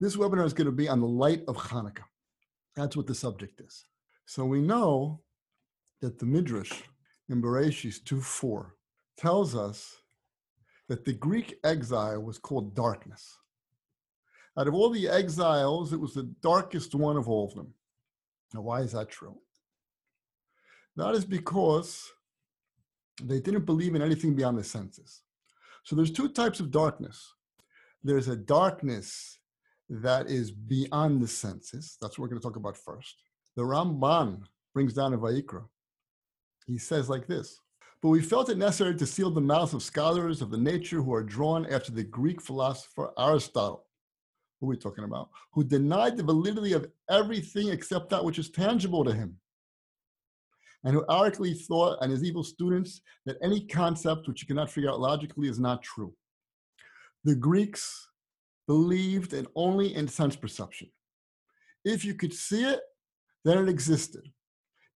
This webinar is going to be on the light of Hanukkah. That's what the subject is. So we know that the Midrash in Bereshis 2.4 tells us that the Greek exile was called darkness. Out of all the exiles, it was the darkest one of all of them. Now, why is that true? That is because they didn't believe in anything beyond the senses. So there's two types of darkness. There's a darkness that is beyond the senses. That's what we're going to talk about first. The Ramban brings down a Vayikra. He says like this, but we felt it necessary to seal the mouths of scholars of the nature who are drawn after the Greek philosopher Aristotle. Who are we talking about? Who denied the validity of everything except that which is tangible to him and who arrogantly thought and his evil students that any concept which you cannot figure out logically is not true. The Greeks believed in only in sense perception. If you could see it, then it existed.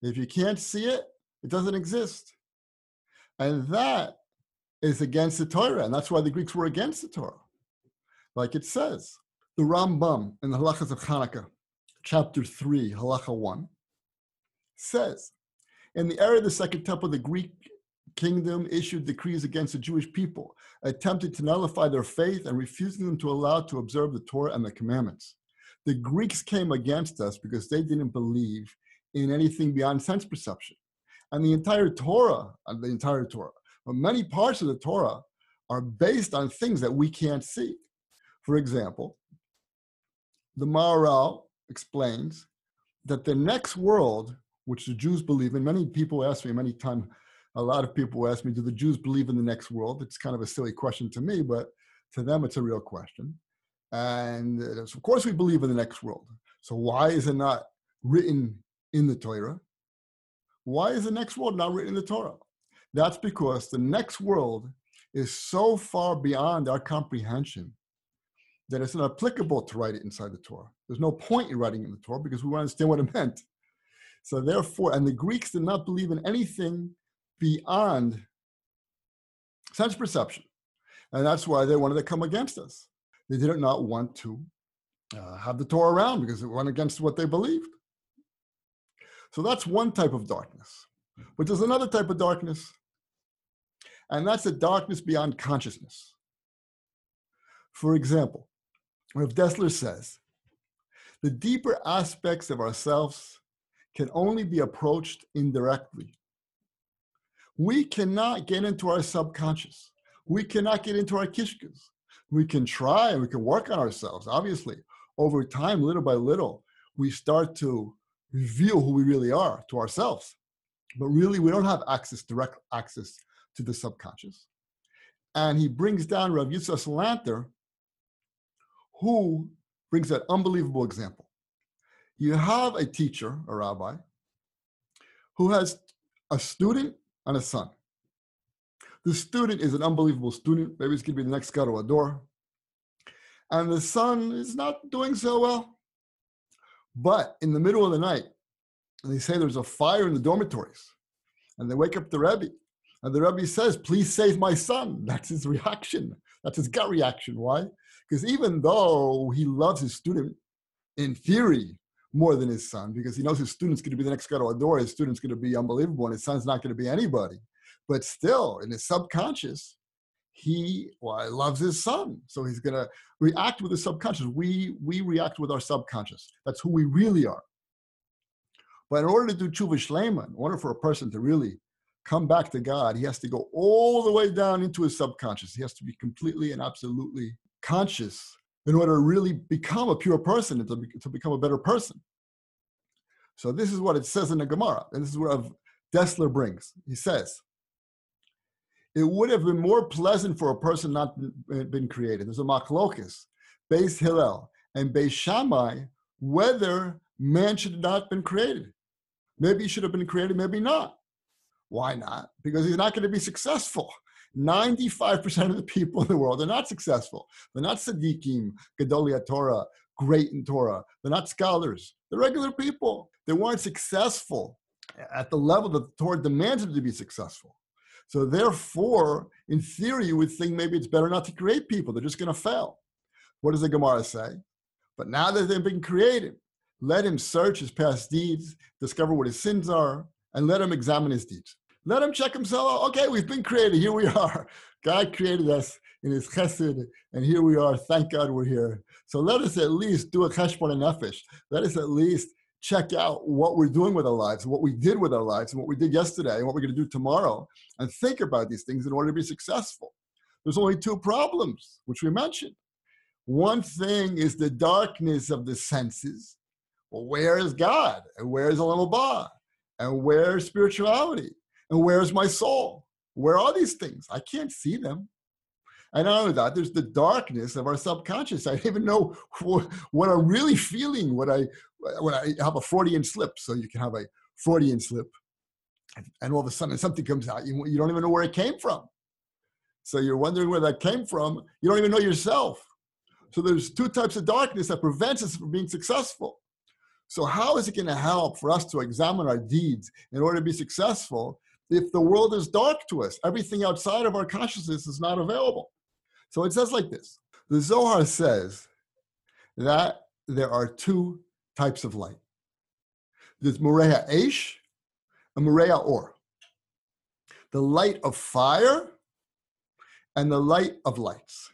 If you can't see it, it doesn't exist. And that is against the Torah, and that's why the Greeks were against the Torah. Like it says, the Rambam in the Halachas of Hanukkah, chapter 3, Halacha 1, says in the era of the Second Temple, the Greek kingdom issued decrees against the Jewish people, attempting to nullify their faith and refusing them to allow to observe the Torah and the commandments. The Greeks came against us because they didn't believe in anything beyond sense perception. And the entire Torah, uh, the entire Torah, but many parts of the Torah are based on things that we can't see. For example, the Maharal explains that the next world which the Jews believe in. Many people ask me, many times, a lot of people ask me, do the Jews believe in the next world? It's kind of a silly question to me, but to them, it's a real question. And uh, of course, we believe in the next world. So why is it not written in the Torah? Why is the next world not written in the Torah? That's because the next world is so far beyond our comprehension that it's not applicable to write it inside the Torah. There's no point in writing in the Torah because we want to understand what it meant. So therefore, and the Greeks did not believe in anything beyond sense perception. And that's why they wanted to come against us. They did not want to uh, have the Torah around because it went against what they believed. So that's one type of darkness. But there's another type of darkness, and that's the darkness beyond consciousness. For example, Rav Dessler says, the deeper aspects of ourselves can only be approached indirectly. We cannot get into our subconscious. We cannot get into our kishkas. We can try and we can work on ourselves. Obviously, over time, little by little, we start to reveal who we really are to ourselves. But really, we don't have access, direct access to the subconscious. And he brings down Rav Yitzhak Salanter, who brings that unbelievable example you have a teacher, a rabbi, who has a student and a son. The student is an unbelievable student. Maybe he's going to be the next Gadol Hador. And the son is not doing so well. But in the middle of the night, they say there's a fire in the dormitories. And they wake up the Rebbe. And the Rebbe says, Please save my son. That's his reaction. That's his gut reaction. Why? Because even though he loves his student, in theory, more than his son because he knows his student's going to be the next Gadol Hador. His student's going to be unbelievable, and his son's not going to be anybody. But still, in his subconscious, he well, loves his son, so he's going to react with his subconscious. We we react with our subconscious. That's who we really are. But in order to do tshuva shlema, in order for a person to really come back to God, he has to go all the way down into his subconscious. He has to be completely and absolutely conscious in order to really become a pure person and to, be, to become a better person. So this is what it says in the Gemara, and this is what Dessler brings. He says, it would have been more pleasant for a person not been created. There's a machlokis, Beis Hillel and Beis Shammai, whether man should not been created. Maybe he should have been created, maybe not. Why not? Because he's not going to be successful. 95% of the people in the world are not successful. They're not tzaddikim, Gedolei Torah, great in Torah. They're not scholars. They're regular people. They weren't successful at the level that the Torah demands them to be successful. So therefore, in theory, you would think maybe it's better not to create people. They're just going to fail. What does the Gemara say? But now that they've been created, let him search his past deeds, discover what his sins are, and let him examine his deeds. Let him check himself. Out. Okay, we've been created. Here we are. God created us in his chesed, and here we are. Thank God we're here. So let us at least do a cheshbon nefesh. Let us at least check out what we're doing with our lives, what we did with our lives, and what we did yesterday, and what we're going to do tomorrow, and think about these things in order to be successful. There's only two problems, which we mentioned. One thing is the darkness of the senses. Well, where is God? And where is Olam Haba? And where is spirituality? And where is my soul? Where are these things? I can't see them. And not only that, there's the darkness of our subconscious. I don't even know what, I'm really feeling when I when I have a Freudian slip. So you can have a Freudian slip, and all of a sudden something comes out. You, you don't even know where it came from. So you're wondering where that came from. You don't even know yourself. So there's two types of darkness that prevents us from being successful. So how is it going to help for us to examine our deeds in order to be successful if the world is dark to us? Everything outside of our consciousness is not available. So it says like this The Zohar says that there are two types of light there's Moreha Aish and Moreha Or. The light of fire and the light of lights.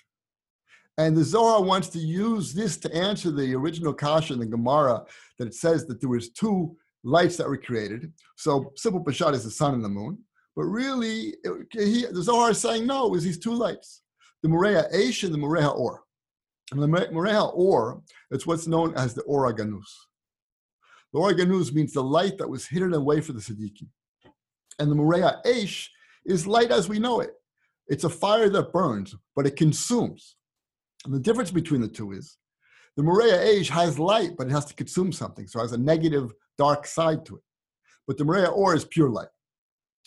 And the Zohar wants to use this to answer the original kasha in the Gemara that it says that there was two lights that were created. So simple Peshat is the sun and the moon. But really, it, he, the Zohar is saying no, was these two lights the Moreha Aish and the Moreha Or. And the Moreha Or, it's what's known as the Or HaGanuz. The Or HaGanuz means the light that was hidden away for the tzaddikim. And the Moreha Aish is light as we know it. It's a fire that burns, but it consumes. And the difference between the two is the Moreha Aish has light, but it has to consume something, so it has a negative, dark side to it. But the Moreha Or is pure light.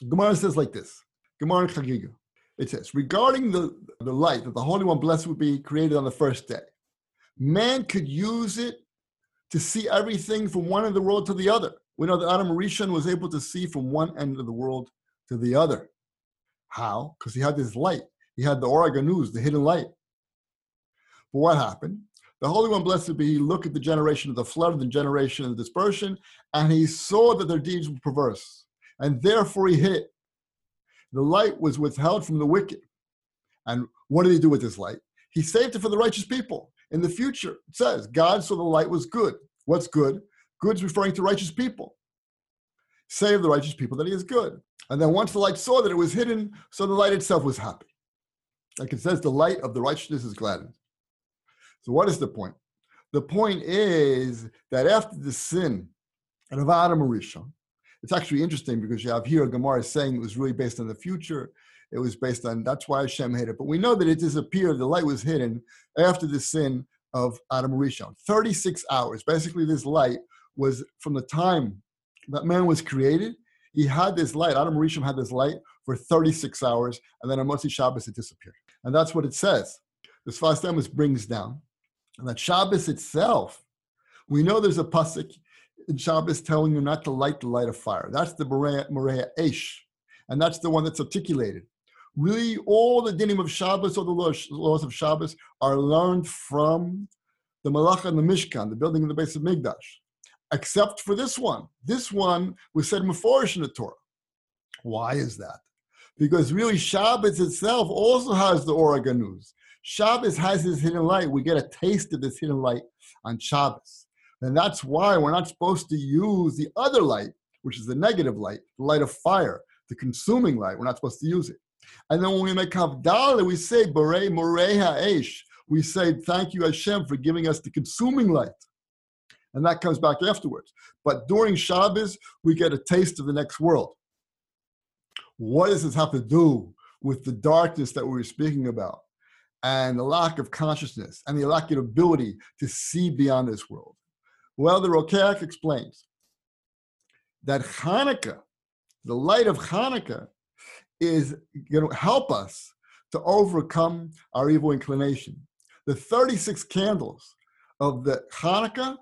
Gemara says like this Gemara Chagiga. It says, regarding the, the light that the Holy One blessed would be created on the first day, man could use it to see everything from one end of the world to the other. We know that Adam Rishon was able to see from one end of the world to the other. How? Because he had this light. He had the Or HaGanuz, the hidden light. But what happened? The Holy One, blessed be He, looked at the generation of the flood and the generation of the dispersion, and he saw that their deeds were perverse. And therefore he hid the light was withheld from the wicked. And what did he do with this light? He saved it for the righteous people. In the future, it says, God saw the light was good. What's good? Good's referring to righteous people. Save the righteous people that he is good. And then once the light saw that it was hidden, so the light itself was happy. Like it says, the light of the righteousness is gladdened. So what is the point? The point is that after the sin of Adam Rishon, it's actually interesting because you have here Gemara saying it was really based on the future. It was based on that's why Hashem hid it. But we know that it disappeared. The light was hidden after the sin of Adam Rishon. 36 hours. Basically, this light was from the time that man was created. He had this light. Adam Rishon had this light for 36 hours, and then on Motzei Shabbos it disappeared. And that's what it says. The Sfas Emes brings down, and that Shabbos itself, we know there's a pasuk in Shabbos telling you not to light the light of fire. That's the Moreha Esh, and that's the one that's articulated. Really, all the dinim of Shabbos or the laws of Shabbos are learned from the Malach and the Mishkan, the building of the Beis HaMikdash, except for this one. This one was said Meforish in the Torah. Why is that? Because really, Shabbos itself also has the Or HaGanuz. Shabbos has this hidden light. We get a taste of this hidden light on Shabbos. And that's why we're not supposed to use the other light, which is the negative light, the light of fire, the consuming light. We're not supposed to use it. And then when we make Havdalah, we say, Bore Moreha Eish. We say, thank you, Hashem, for giving us the consuming light. And that comes back afterwards. But during Shabbos, we get a taste of the next world. What does this have to do with the darkness that we were speaking about? And the lack of consciousness and the lack of ability to see beyond this world. Well, the Rokeach explains that Hanukkah, the light of Hanukkah, is going to help us to overcome our evil inclination. The 36 candles of the Hanukkah,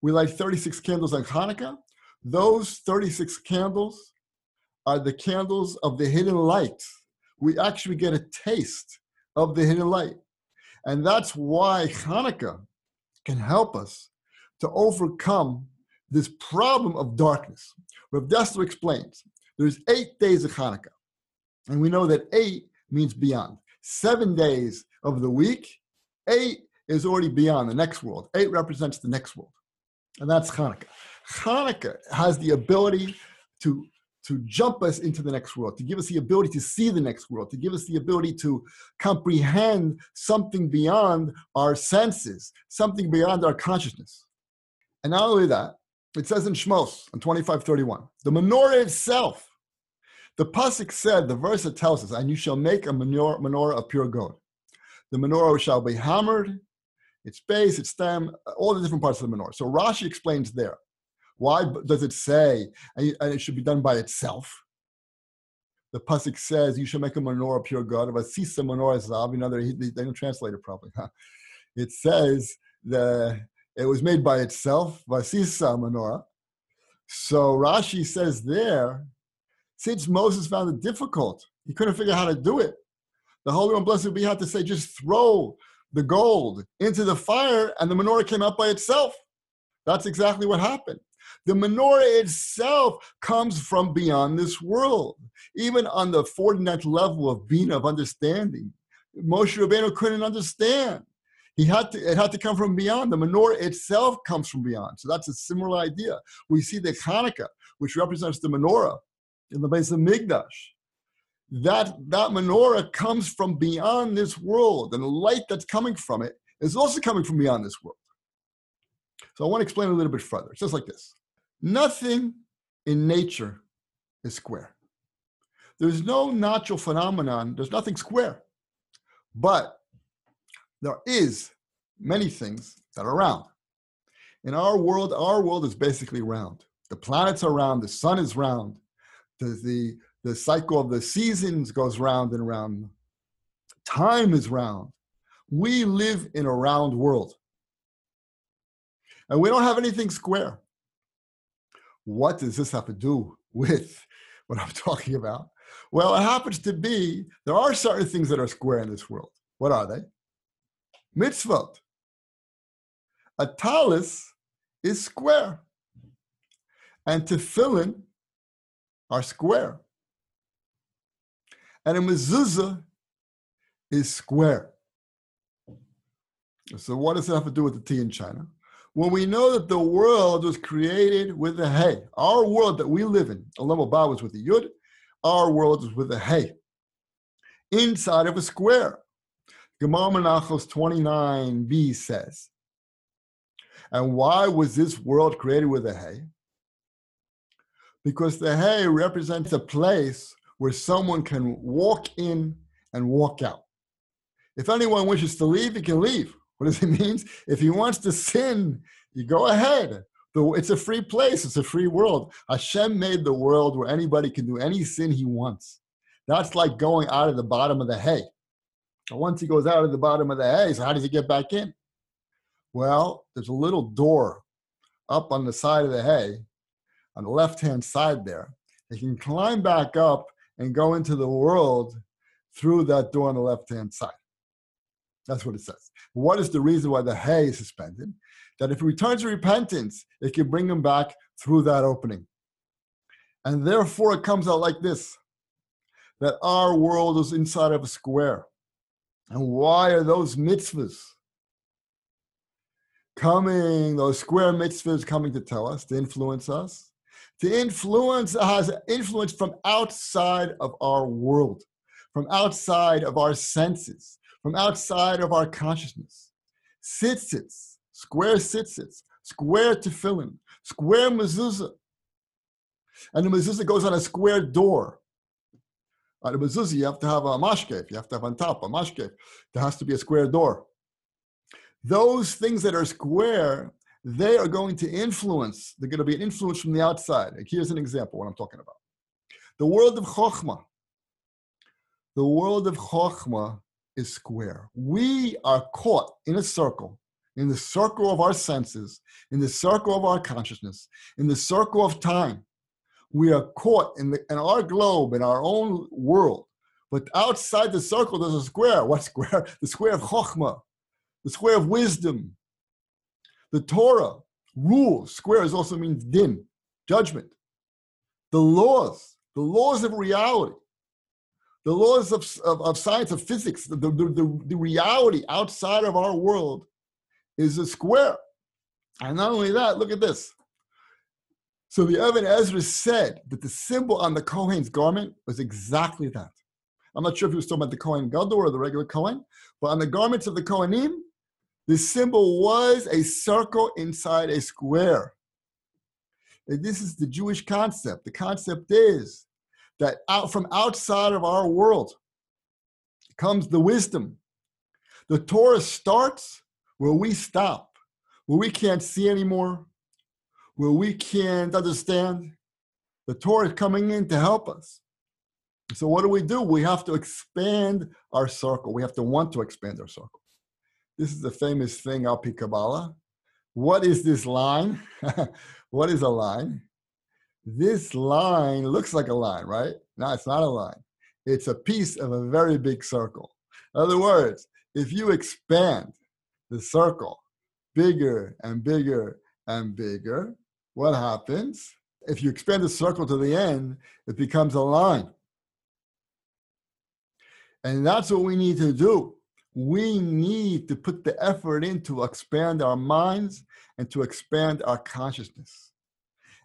we light 36 candles on Hanukkah. Those 36 candles are the candles of the hidden light. We actually get a taste of the hidden light. And that's why Hanukkah can help us to overcome this problem of darkness. Rav Dessler explains there's eight days of Hanukkah, and we know that eight means beyond. Seven days of the week, eight is already beyond the next world. Eight represents the next world, and that's Hanukkah. Hanukkah has the ability to to jump us into the next world, to give us the ability to see the next world, to give us the ability to comprehend something beyond our senses, something beyond our consciousness. And not only that, it says in Shmos on 2531, the menorah itself, the Pasuk said, the verse that tells us, and you shall make a menorah, menorah of pure gold. The menorah shall be hammered, its base, its stem, all the different parts of the menorah. So Rashi explains there. Why does it say, and it should be done by itself? The pasuk says, "You shall make a menorah pure God." Of a sisa menorah zav. You know, they, don't translate it properly. Huh? It says the it was made by itself, vasisa menorah. So Rashi says there, since Moses found it difficult, he couldn't figure out how to do it. The Holy One, blessed be, had to say, just throw the gold into the fire, and the menorah came out by itself. That's exactly what happened. The menorah itself comes from beyond this world. Even on the 49th level of being of understanding, Moshe Rabbeinu couldn't understand. He had to, it had to come from beyond. The menorah itself comes from beyond. So that's a similar idea. We see the Hanukkah, which represents the menorah in the Beis HaMikdash. That, that menorah comes from beyond this world, and the light that's coming from it is also coming from beyond this world. So I want to explain a little bit further. It's just like this. Nothing in nature is square. There's no natural phenomenon, there's nothing square. But there is many things that are round. In our world, our world is basically round. The planets are round, the sun is round, the, the, the cycle of the seasons goes round and round. Time is round. We live in a round world. And we don't have anything square. What does this have to do with what I'm talking about? Well, it happens to be there are certain things that are square in this world. What are they? mitzvot. A talis is square, and tefillin are square, and a mezuzah is square. So, what does it have to do with the tea in China? When we know that the world was created with the hay, our world that we live in, Olam Haba was with a yud, our world is with the hay, inside of a square. Gemara Menachos 29b says, and why was this world created with a hay? Because the hay represents a place where someone can walk in and walk out. If anyone wishes to leave, he can leave. What does it mean? If he wants to sin, you go ahead. It's a free place. It's a free world. Hashem made the world where anybody can do any sin he wants. That's like going out of the bottom of the hay. Once he goes out of the bottom of the hay, so how does he get back in? Well, there's a little door up on the side of the hay, on the left hand side there. He can climb back up and go into the world through that door on the left hand side. That's what it says. What is the reason why the hay is suspended? That if he returns to repentance, it can bring him back through that opening. And therefore, it comes out like this that our world is inside of a square. And why are those mitzvahs coming, those square mitzvahs coming to tell us, to influence us? To influence us, influence from outside of our world, from outside of our senses, from outside of our consciousness. Tzitzits, square tzitzits, square tefillin, square mezuzah. And the mezuzah goes on a square door. On the mezuzah, you have to have a mashkef. You have to have on top a mashkef. There has to be a square door. Those things that are square, they are going to influence. They're going to be an influence from the outside. Like here's an example what I'm talking about. The world of chokhmah. The world of chokhmah is square. We are caught in a circle, in the circle of our senses, in the circle of our consciousness, in the circle of time we are caught in, the, in our globe, in our own world. But outside the circle, there's a square. What square? The square of Chokhmah, the square of wisdom. The Torah, rules, squares also means din, judgment. The laws, the laws of reality, the laws of, of, of science, of physics, the, the, the, the reality outside of our world is a square. And not only that, look at this. So the Ibn Ezra said that the symbol on the Kohen's garment was exactly that. I'm not sure if he was talking about the Kohen Gadol or the regular Kohen, but on the garments of the Kohanim, the symbol was a circle inside a square. And this is the Jewish concept. The concept is that out from outside of our world comes the wisdom. The Torah starts where we stop, where we can't see anymore, where we can't understand. The Torah is coming in to help us. So what do we do? We have to expand our circle. We have to want to expand our circle. This is the famous thing, Al Kabbalah. What is this line? what is a line? This line looks like a line, right? No, it's not a line. It's a piece of a very big circle. In other words, if you expand the circle bigger and bigger and bigger, what happens? If you expand the circle to the end, it becomes a line. And that's what we need to do. We need to put the effort in to expand our minds and to expand our consciousness.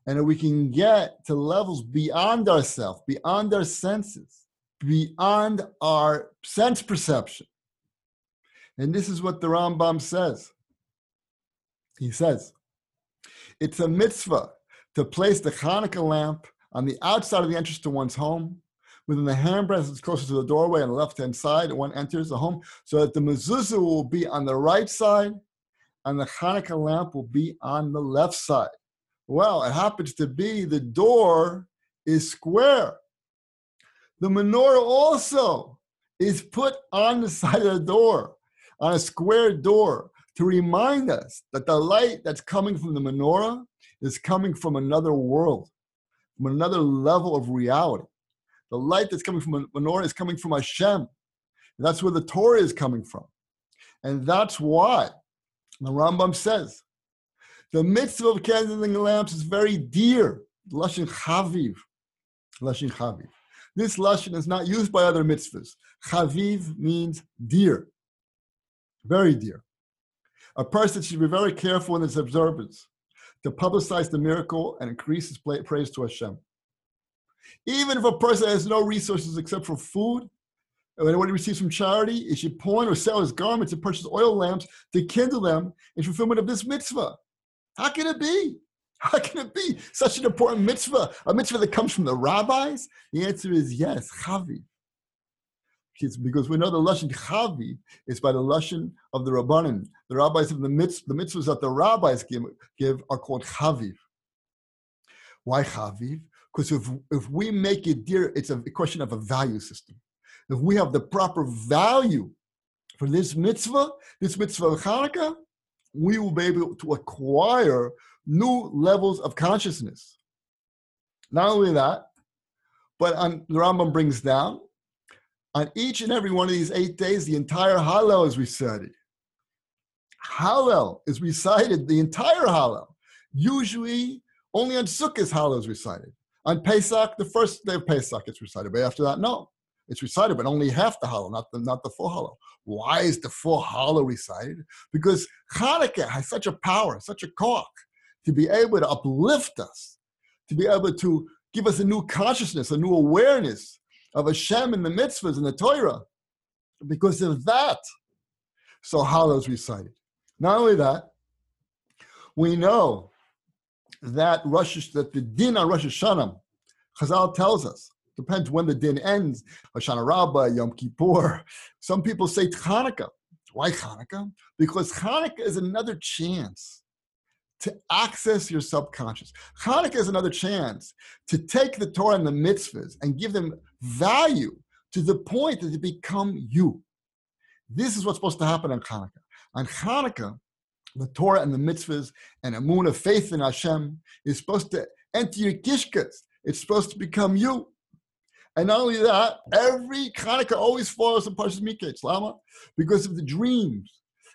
And we can get to levels beyond ourselves, beyond our senses, beyond our sense perception. And this is what the Rambam says. He says, it's a mitzvah to place the Hanukkah lamp on the outside of the entrance to one's home within the handbreadth that's closer to the doorway on the left hand side one enters the home, so that the mezuzah will be on the right side and the Hanukkah lamp will be on the left side. Well, it happens to be the door is square. The menorah also is put on the side of the door, on a square door, to remind us that the light that's coming from the menorah is coming from another world, from another level of reality. The light that's coming from the menorah is coming from Hashem. That's where the Torah is coming from. And that's why the Rambam says the mitzvah of kindling lamps is very dear. Lashon chaviv. Lashon chaviv. This lashon is not used by other mitzvahs. Chaviv means dear, very dear. A person should be very careful in his observance to publicize the miracle and increase his praise to Hashem. Even if a person has no resources except for food, and what he receives from charity, he should pawn or sell his garments and purchase oil lamps to kindle them in fulfillment of this mitzvah. How can it be? How can it be such an important mitzvah? A mitzvah that comes from the rabbis? The answer is yes, chavi. Because we know the lashon chavi is by the lashon of the rabbanim. The rabbis of the mitzvah, the mitzvahs that the rabbis give, give are called chaviv. Why chaviv? Because if, if we make it dear, it's a question of a value system. If we have the proper value for this mitzvah, this mitzvah of Hanukkah, we will be able to acquire new levels of consciousness. Not only that, but on, the Rambam brings down on each and every one of these eight days, the entire Hallel is recited. Hallel is recited, the entire Hallel. Usually, only on Sukkot Hallel is recited. On Pesach, the first day of Pesach, it's recited, but after that, no. It's recited, but only half the Hallel, not the, not the full Hallel. Why is the full Hallel recited? Because Hanukkah has such a power, such a koch, to be able to uplift us, to be able to give us a new consciousness, a new awareness of Hashem and the mitzvahs and the Torah. Because of that, so Hallel is recited. Not only that, we know that Rosh that the din on Rosh Hashanah, Chazal tells us, depends when the din ends, Hoshana Rabbah, Yom Kippur. Some people say Hanukkah. Why Hanukkah? Because Hanukkah is another chance to access your subconscious. Hanukkah is another chance to take the Torah and the mitzvahs and give them value to the point that they become you. This is what's supposed to happen on Hanukkah. On Hanukkah, the Torah and the mitzvahs and a moon of faith in Hashem is supposed to enter your kishkas. It's supposed to become you. And not only that, every Hanukkah always follows the Parshas Miketz. Lama? Because of the dreams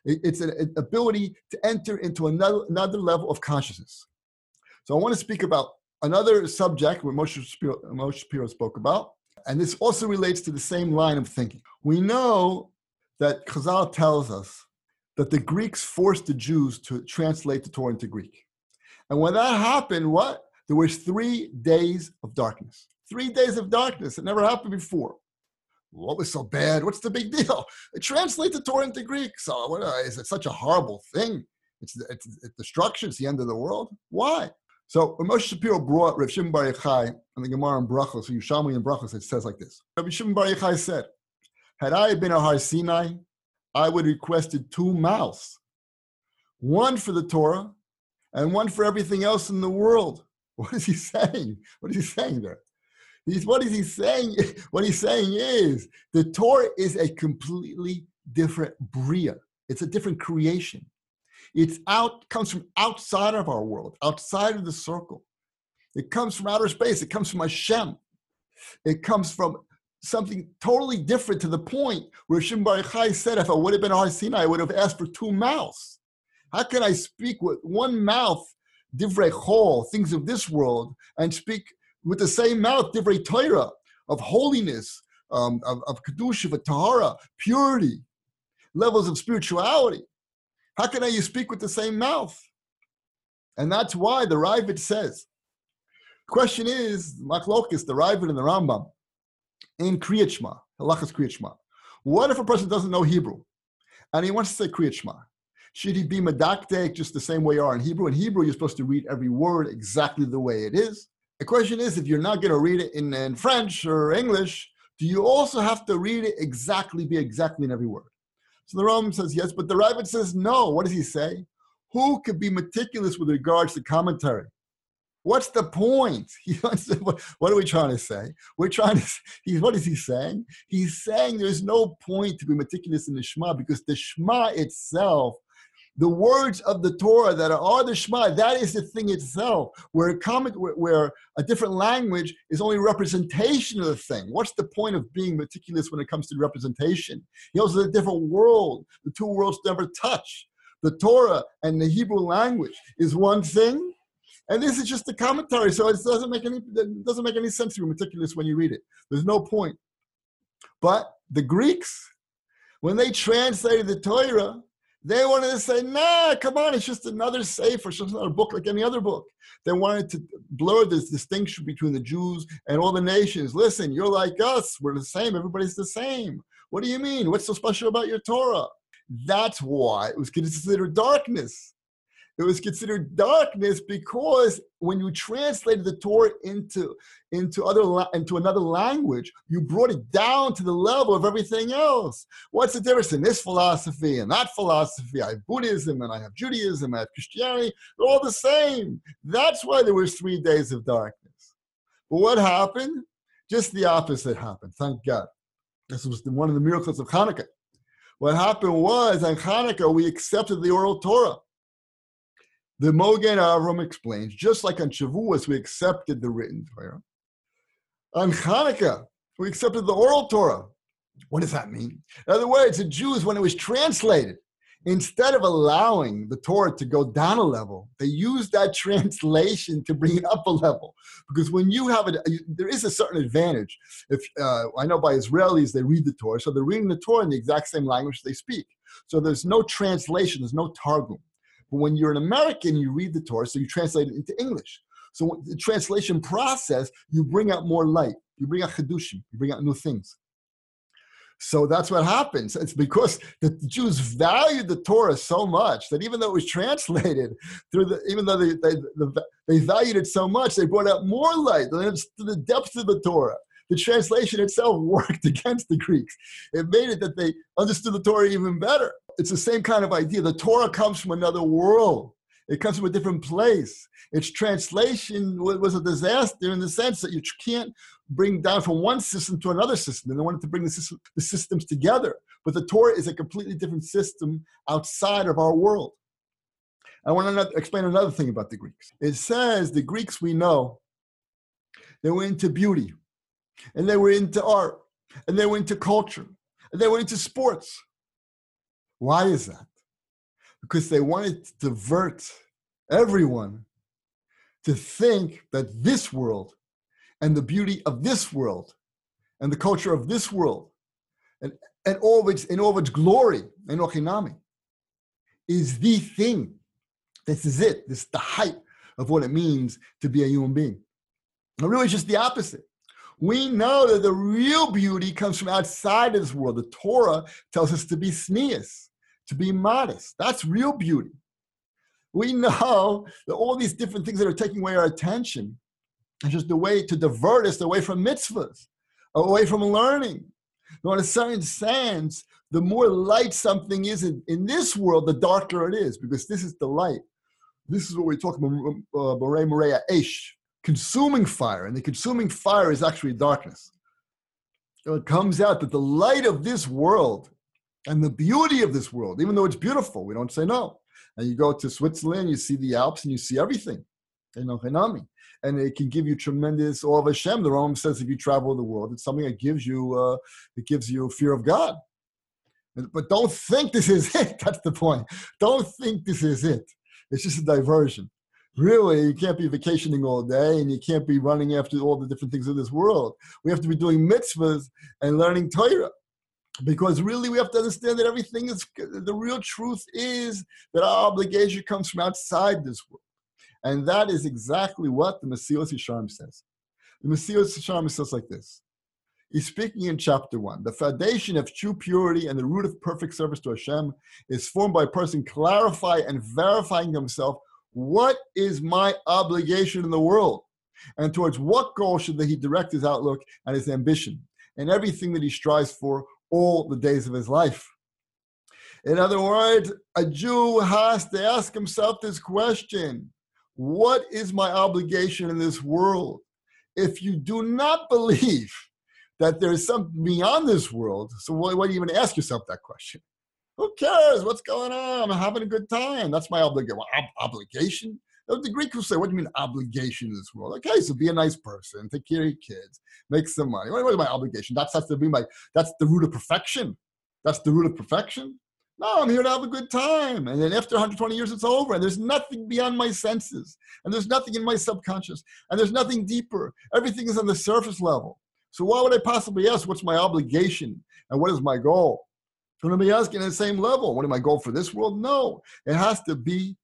It's an ability to enter into another, another level of consciousness. So I want to speak about another subject what Moshe Shapiro, Moshe Shapiro spoke about, and this also relates to the same line of thinking. We know that Chazal tells us that the Greeks forced the Jews to translate the Torah into Greek. And when that happened, what? There was three days of darkness. Three days of darkness. It never happened before. What was so bad? What's the big deal? Translate the Torah into Greek. So uh, is it such a horrible thing? It's, it's, it's destruction. It's the end of the world. Why? So when Moshe Shapiro brought Rav Shimon Bar Yochai and the Gemara in Brachos, so Yerushalmi in Brachos, it says like this. Rav Shimon Bar Yochai said, had I been a Har Sinai, I would have requested two mouths, one for the Torah and one for everything else in the world. What is he saying? What is he saying there? He's, what is he saying? What he's saying is the Torah is a completely different bria. It's a different creation. It's out, comes from outside of our world, outside of the circle. It comes from outer space. It comes from Hashem. It comes from something totally different to the point where Shim Bar said, if I would have been Har Sinai, I would have asked for two mouths. How can I speak with one mouth, divrei chol, things of this world, and speak with the same mouth, divrei Torah, of holiness, um, of, of kedusha, of tahara, purity, levels of spirituality? How can I you speak with the same mouth? And that's why the Raavad says. Question is, Machlokis, the Raavad and the Rambam, in Kriyat Shema, Halachas Kriyat Shema. What if a person doesn't know Hebrew and he wants to say Kriyat Shema? Should he be medakdek just the same way you are in Hebrew? In Hebrew, you're supposed to read every word exactly the way it is. The question is, if you're not going to read it in, in French or English, do you also have to read it exactly, be exactly in every word? So the Rambam says yes, but the Raavad says no. What does he say? Who could be meticulous with regards to commentary? What's the point? what are we trying to say? We're trying to. He, what is he saying? He's saying there's no point to be meticulous in the Shema because the Shema itself the words of the Torah that are the Shema, that is the thing itself. Where a comment, where, a different language is only representation of the thing. What's the point of being meticulous when it comes to representation? He also a different world. The two worlds never touch. The Torah and the Hebrew language is one thing, and this is just a commentary. So it doesn't make any doesn't make any sense to be meticulous when you read it. There's no point. But the Greeks, when they translated the Torah, they wanted to say, nah, come on, it's just another sefer just another book like any other book. They wanted to blur this distinction between the Jews and all the nations. Listen, you're like us. We're the same. Everybody's the same. What do you mean? What's so special about your Torah? That's why it was considered darkness it was considered darkness because when you translated the Torah into into other into another language, you brought it down to the level of everything else. What's the difference in this philosophy and that philosophy? I have Buddhism and I have Judaism, I have Christianity. They're all the same. That's why there was three days of darkness. But what happened? Just the opposite happened. Thank God. This was one of the miracles of Hanukkah. What happened was on Hanukkah we accepted the oral Torah. The Mogen Avram explains, just like on Shavuos, we accepted the written Torah. On Hanukkah, we accepted the oral Torah. What does that mean? In other words, the Jews, when it was translated, instead of allowing the Torah to go down a level, they used that translation to bring it up a level. Because when you have it, there is a certain advantage. If uh, I know by Israelis, they read the Torah, so they're reading the Torah in the exact same language they speak. So there's no translation, there's no targum. But when you're an American, you read the Torah, so you translate it into English. So the translation process, you bring out more light. You bring out chedushim. You bring out new things. So that's what happens. It's because the Jews valued the Torah so much that even though it was translated through the, even though they, they, they valued it so much, they brought out more light to the depth of the Torah. The translation itself worked against the Greeks. It made it that they understood the Torah even better it's the same kind of idea. The Torah comes from another world. It comes from a different place. Its translation was a disaster in the sense that you can't bring down from one system to another system. And they wanted to bring the, system, the systems together. But the Torah is a completely different system outside of our world. I want to explain another thing about the Greeks. It says the Greeks we know, they were into beauty, and they were into art, and they were into culture, and they were into sports. Why is that? because they wanted to divert everyone to think that this world and the beauty of this world and the culture of this world and, and all of its in all of its glory and ochinami is the thing. This is it. This is the height of what it means to be a human being. And really, it's just the opposite. We know that the real beauty comes from outside of this world. The Torah tells us to be tznius, to be modest. That's real beauty. We know that all these different things that are taking away our attention are just a way to divert us away from mitzvahs, away from learning. Now, in a certain sense, the more light something is in, in this world, the darker it is, because this is the light. This is what we're talking about, uh, Moray Morea Aish, consuming fire. And the consuming fire is actually darkness. So it comes out that the light of this world and the beauty of this world, even though it's beautiful, we don't say no. And you go to Switzerland, you see the Alps, and you see everything. You know, Hanami. And it can give you tremendous awe of Hashem. The Rome says if you travel the world, it's something that gives you uh, it gives you fear of God. But don't think this is it. That's the point. Don't think this is it. It's just a diversion. Really, you can't be vacationing all day and you can't be running after all the different things of this world. We have to be doing mitzvahs and learning Torah. Because really, we have to understand that everything is the real truth is that our obligation comes from outside this world. And that is exactly what the Mesilas Yesharim says. The Mesilas Yesharim says like this He's speaking in chapter one. The foundation of true purity and the root of perfect service to Hashem is formed by a person clarifying and verifying himself what is my obligation in the world? And towards what goal should he direct his outlook and his ambition and everything that he strives for all the days of his life? In other words, a Jew has to ask himself this question What is my obligation in this world? If you do not believe that there's something beyond this world. So why, why do you even ask yourself that question? Who cares? What's going on? I'm having a good time. That's my obligation. Ob- obligation? The Greek will say, what do you mean obligation in this world? Okay, so be a nice person, take care of your kids, make some money. What, what is my obligation? That's has to be my that's the root of perfection. That's the root of perfection. No, I'm here to have a good time. And then after 120 years, it's over. And there's nothing beyond my senses. And there's nothing in my subconscious. And there's nothing deeper. Everything is on the surface level. So why would I possibly ask what's my obligation and what is my goal? Going to be asking the same level. What is my goal for this world? No, it has to be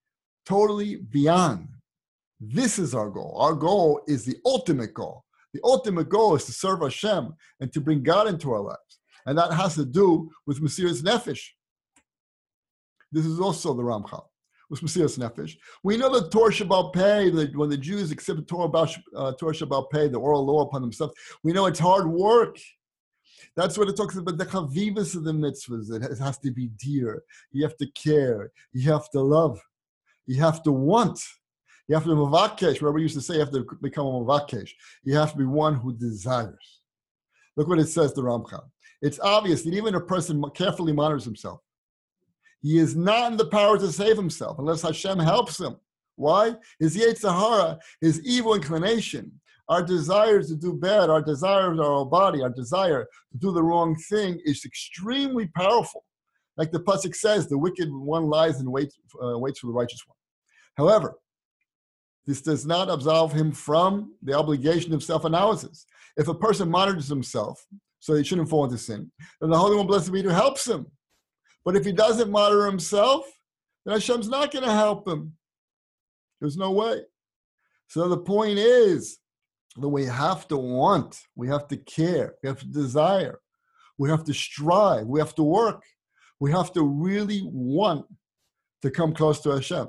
totally beyond. This is our goal. Our goal is the ultimate goal. The ultimate goal is to serve Hashem and to bring God into our lives. And that has to do with Mesiras Nefesh. This is also the Ramchal was Mesiras Nefesh. We know that Torah Shabbat Pei, when the Jews accepted Torah, uh, Torah Shabbat Pei, the oral law upon themselves, we know it's hard work. That's what it talks about the chavivas of the mitzvahs. It has to be dear. You have to care. You have to love. You have to want. You have to be mavakesh. We used to say you have to become a mavakesh. You have to be one who desires. Look what it says, the Ramchal. It's obvious that even a person carefully monitors himself, he is not in the power to save himself unless Hashem helps him. Why? His Yetzer Hara, his evil inclination, our desires to do bad, our desires, our body, our desire to do the wrong thing is extremely powerful. Like the pasuk says, the wicked one lies and waits, uh, waits for the righteous one. However, this does not absolve him from the obligation of self-analysis. If a person monitors himself so he shouldn't fall into sin, then the Holy One, blessed be, helps him but if he doesn't monitor himself, then Hashem's not going to help him. There's no way. So the point is that we have to want, we have to care, we have to desire, we have to strive, we have to work, we have to really want to come close to Hashem.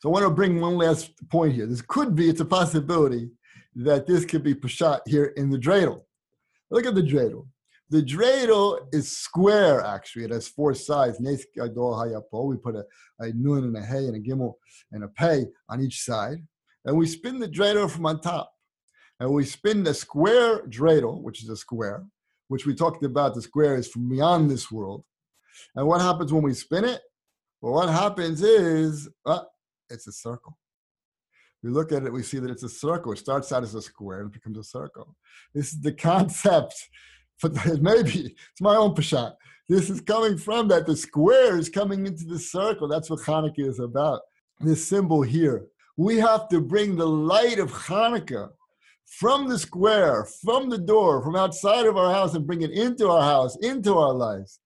So I want to bring one last point here. This could be, it's a possibility that this could be Peshat here in the dreidel. Look at the dreidel. The dreidel is square, actually. It has four sides. We put a, a nun and a hey and a gimel and a pay on each side. And we spin the dreidel from on top. And we spin the square dreidel, which is a square, which we talked about. The square is from beyond this world. And what happens when we spin it? Well, what happens is uh, it's a circle. We look at it, we see that it's a circle. It starts out as a square and it becomes a circle. This is the concept but maybe it's my own pashat. This is coming from that. The square is coming into the circle. That's what Hanukkah is about. This symbol here. We have to bring the light of Hanukkah from the square, from the door, from outside of our house, and bring it into our house, into our lives,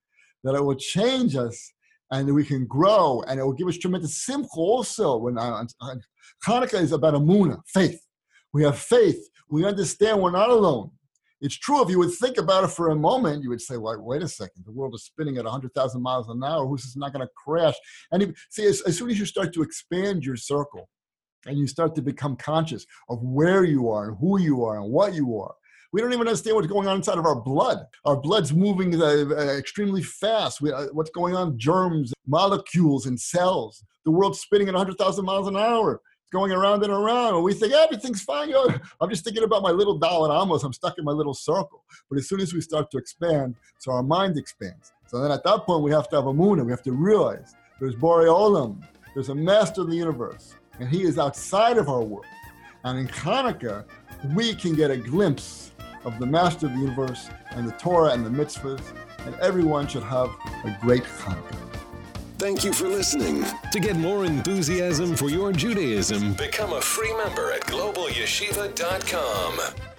that it will change us and we can grow and it will give us tremendous simcha also. When I, uh, Hanukkah is about Emunah, faith. We have faith. We understand we're not alone. It's true, if you would think about it for a moment, you would say, well, wait a second, the world is spinning at 100,000 miles an hour. Who's not going to crash? And if, see, as, as soon as you start to expand your circle and you start to become conscious of where you are and who you are and what you are, we don't even understand what's going on inside of our blood. Our blood's moving uh, uh, extremely fast. Uh, what's going on? Germs, molecules, and cells. The world's spinning at 100,000 miles an hour. It's going around and around. And we think everything's fine. I'm just thinking about my little Daled Amos. I'm stuck in my little circle. But as soon as we start to expand, so our mind expands. So then at that point, we have to have emunah We have to realize there's Borei Olam, There's a master of the universe. And he is outside of our world. And in Hanukkah, we can get a glimpse of the Master of the universe and the Torah and the mitzvahs, and everyone should have a great Hanukkah. Thank you for listening. To get more enthusiasm for your Judaism, become a free member at globalyeshiva.com.